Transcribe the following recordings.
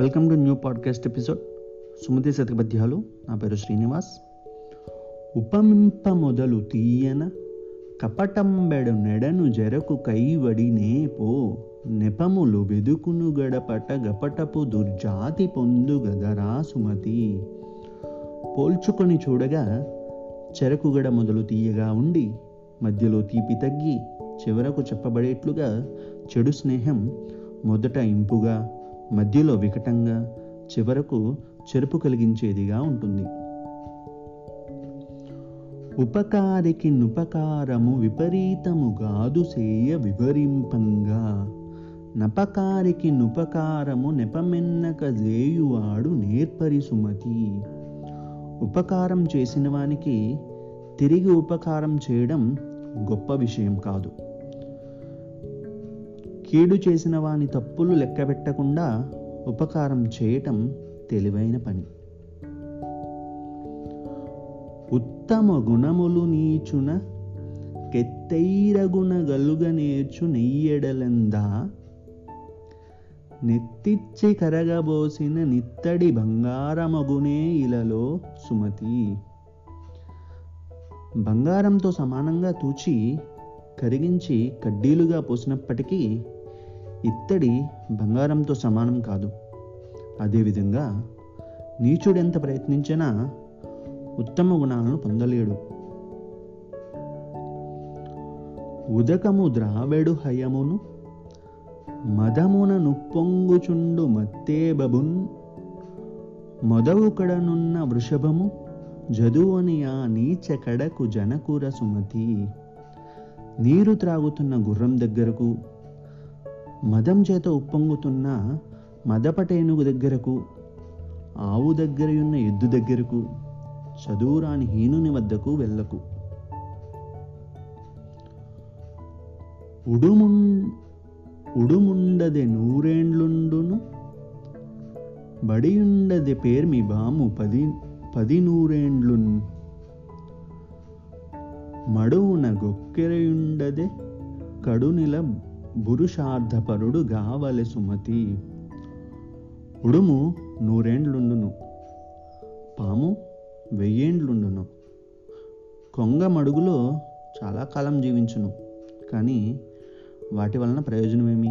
Welcome to new podcast episode Sumati శతకపద్యాలు. నా పేరు శ్రీనివాస్. ఉపమింప మొదలు తీయన కపటంబెడు నెడను జరకు కైవడినే పో. నెపములు వెదుకును గడపట గపటపు దుర్జాతి పొందు గదరా సుమతి. పోల్చుకొని చూడగా చెరకుగడ మొదలు తీయగా ఉండి మధ్యలో తీపి తగ్గి చివరకు చెప్పబడేట్లుగా చెడు స్నేహం మొదట ఇంపుగా మధ్యలో వికటంగా చివరకు చెరుపు కలిగించేదిగా ఉంటుంది. ఉపకారికి నుపకారము విపరీతము గాదు సేయ వివరింపంగా. నపకారికి నుపకారము నెపమెన్నక జేయువాడు నేర్పరి సుమతి ఉపకారం చేసిన వానికి తిరిగి ఉపకారం చేయడం గొప్ప విషయం కాదు. కీడు చేసిన వాని తప్పులు లెక్కబెట్టకుండా ఉపకారం చేయటం తెలివైన పని. ఉత్తమ గుణములు నీచున కెత్తైరగుణ గలుగ నేర్చు నెయ్యెడలందా? నెత్తిచ్చి కరగబోసిన నిత్తడి బంగారమగునే ఇలలో సుమతి. బంగారంతో సమానంగా తూచి కరిగించి కడ్డీలుగా పోసినప్పటికీ ఇత్తడి బంగారంతో సమానం కాదు. అదేవిధంగా నీచుడెంత ప్రయత్నించినా ఉత్తమ గుణాలను పొందలేడు. ఉదకము ద్రావెడు హయమును మదమున నుప్పొంగుచుండు మత్తేబబున్ మొదవు కడనున్న వృషభము జదువని ఆ నీచ కడకు జనకుర సుమతి. నీరు త్రాగుతున్న గుర్రం దగ్గరకు మదం చేత ఉప్పొంగుతున్న మదపటేనుగు దగ్గరకు ఆవు దగ్గరయున్న ఎద్దు దగ్గరకు చదువురాని హీనుని వద్దకు వెళ్ళకు. ఉడుము ఉడుముండది నూరేండ్లుండును బడియుండది పేర్మి బాము పది పది నూరేండ్లున్ మడువున గొక్కెరయుండదే. కడునిల పురుషార్థపరుడు గావలె సుమతి. ఉడుము నూరేండ్లుండును. పాము వెయ్యేండ్లుండును. కొంగ మడుగులో చాలా కాలం జీవించును. కానీ వాటి వలన ప్రయోజనమేమి?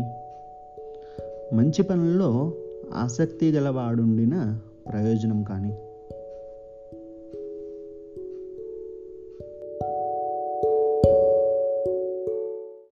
మంచి పనుల్లో ఆసక్తి గలవాడుండిన ప్రయోజనం కానీ.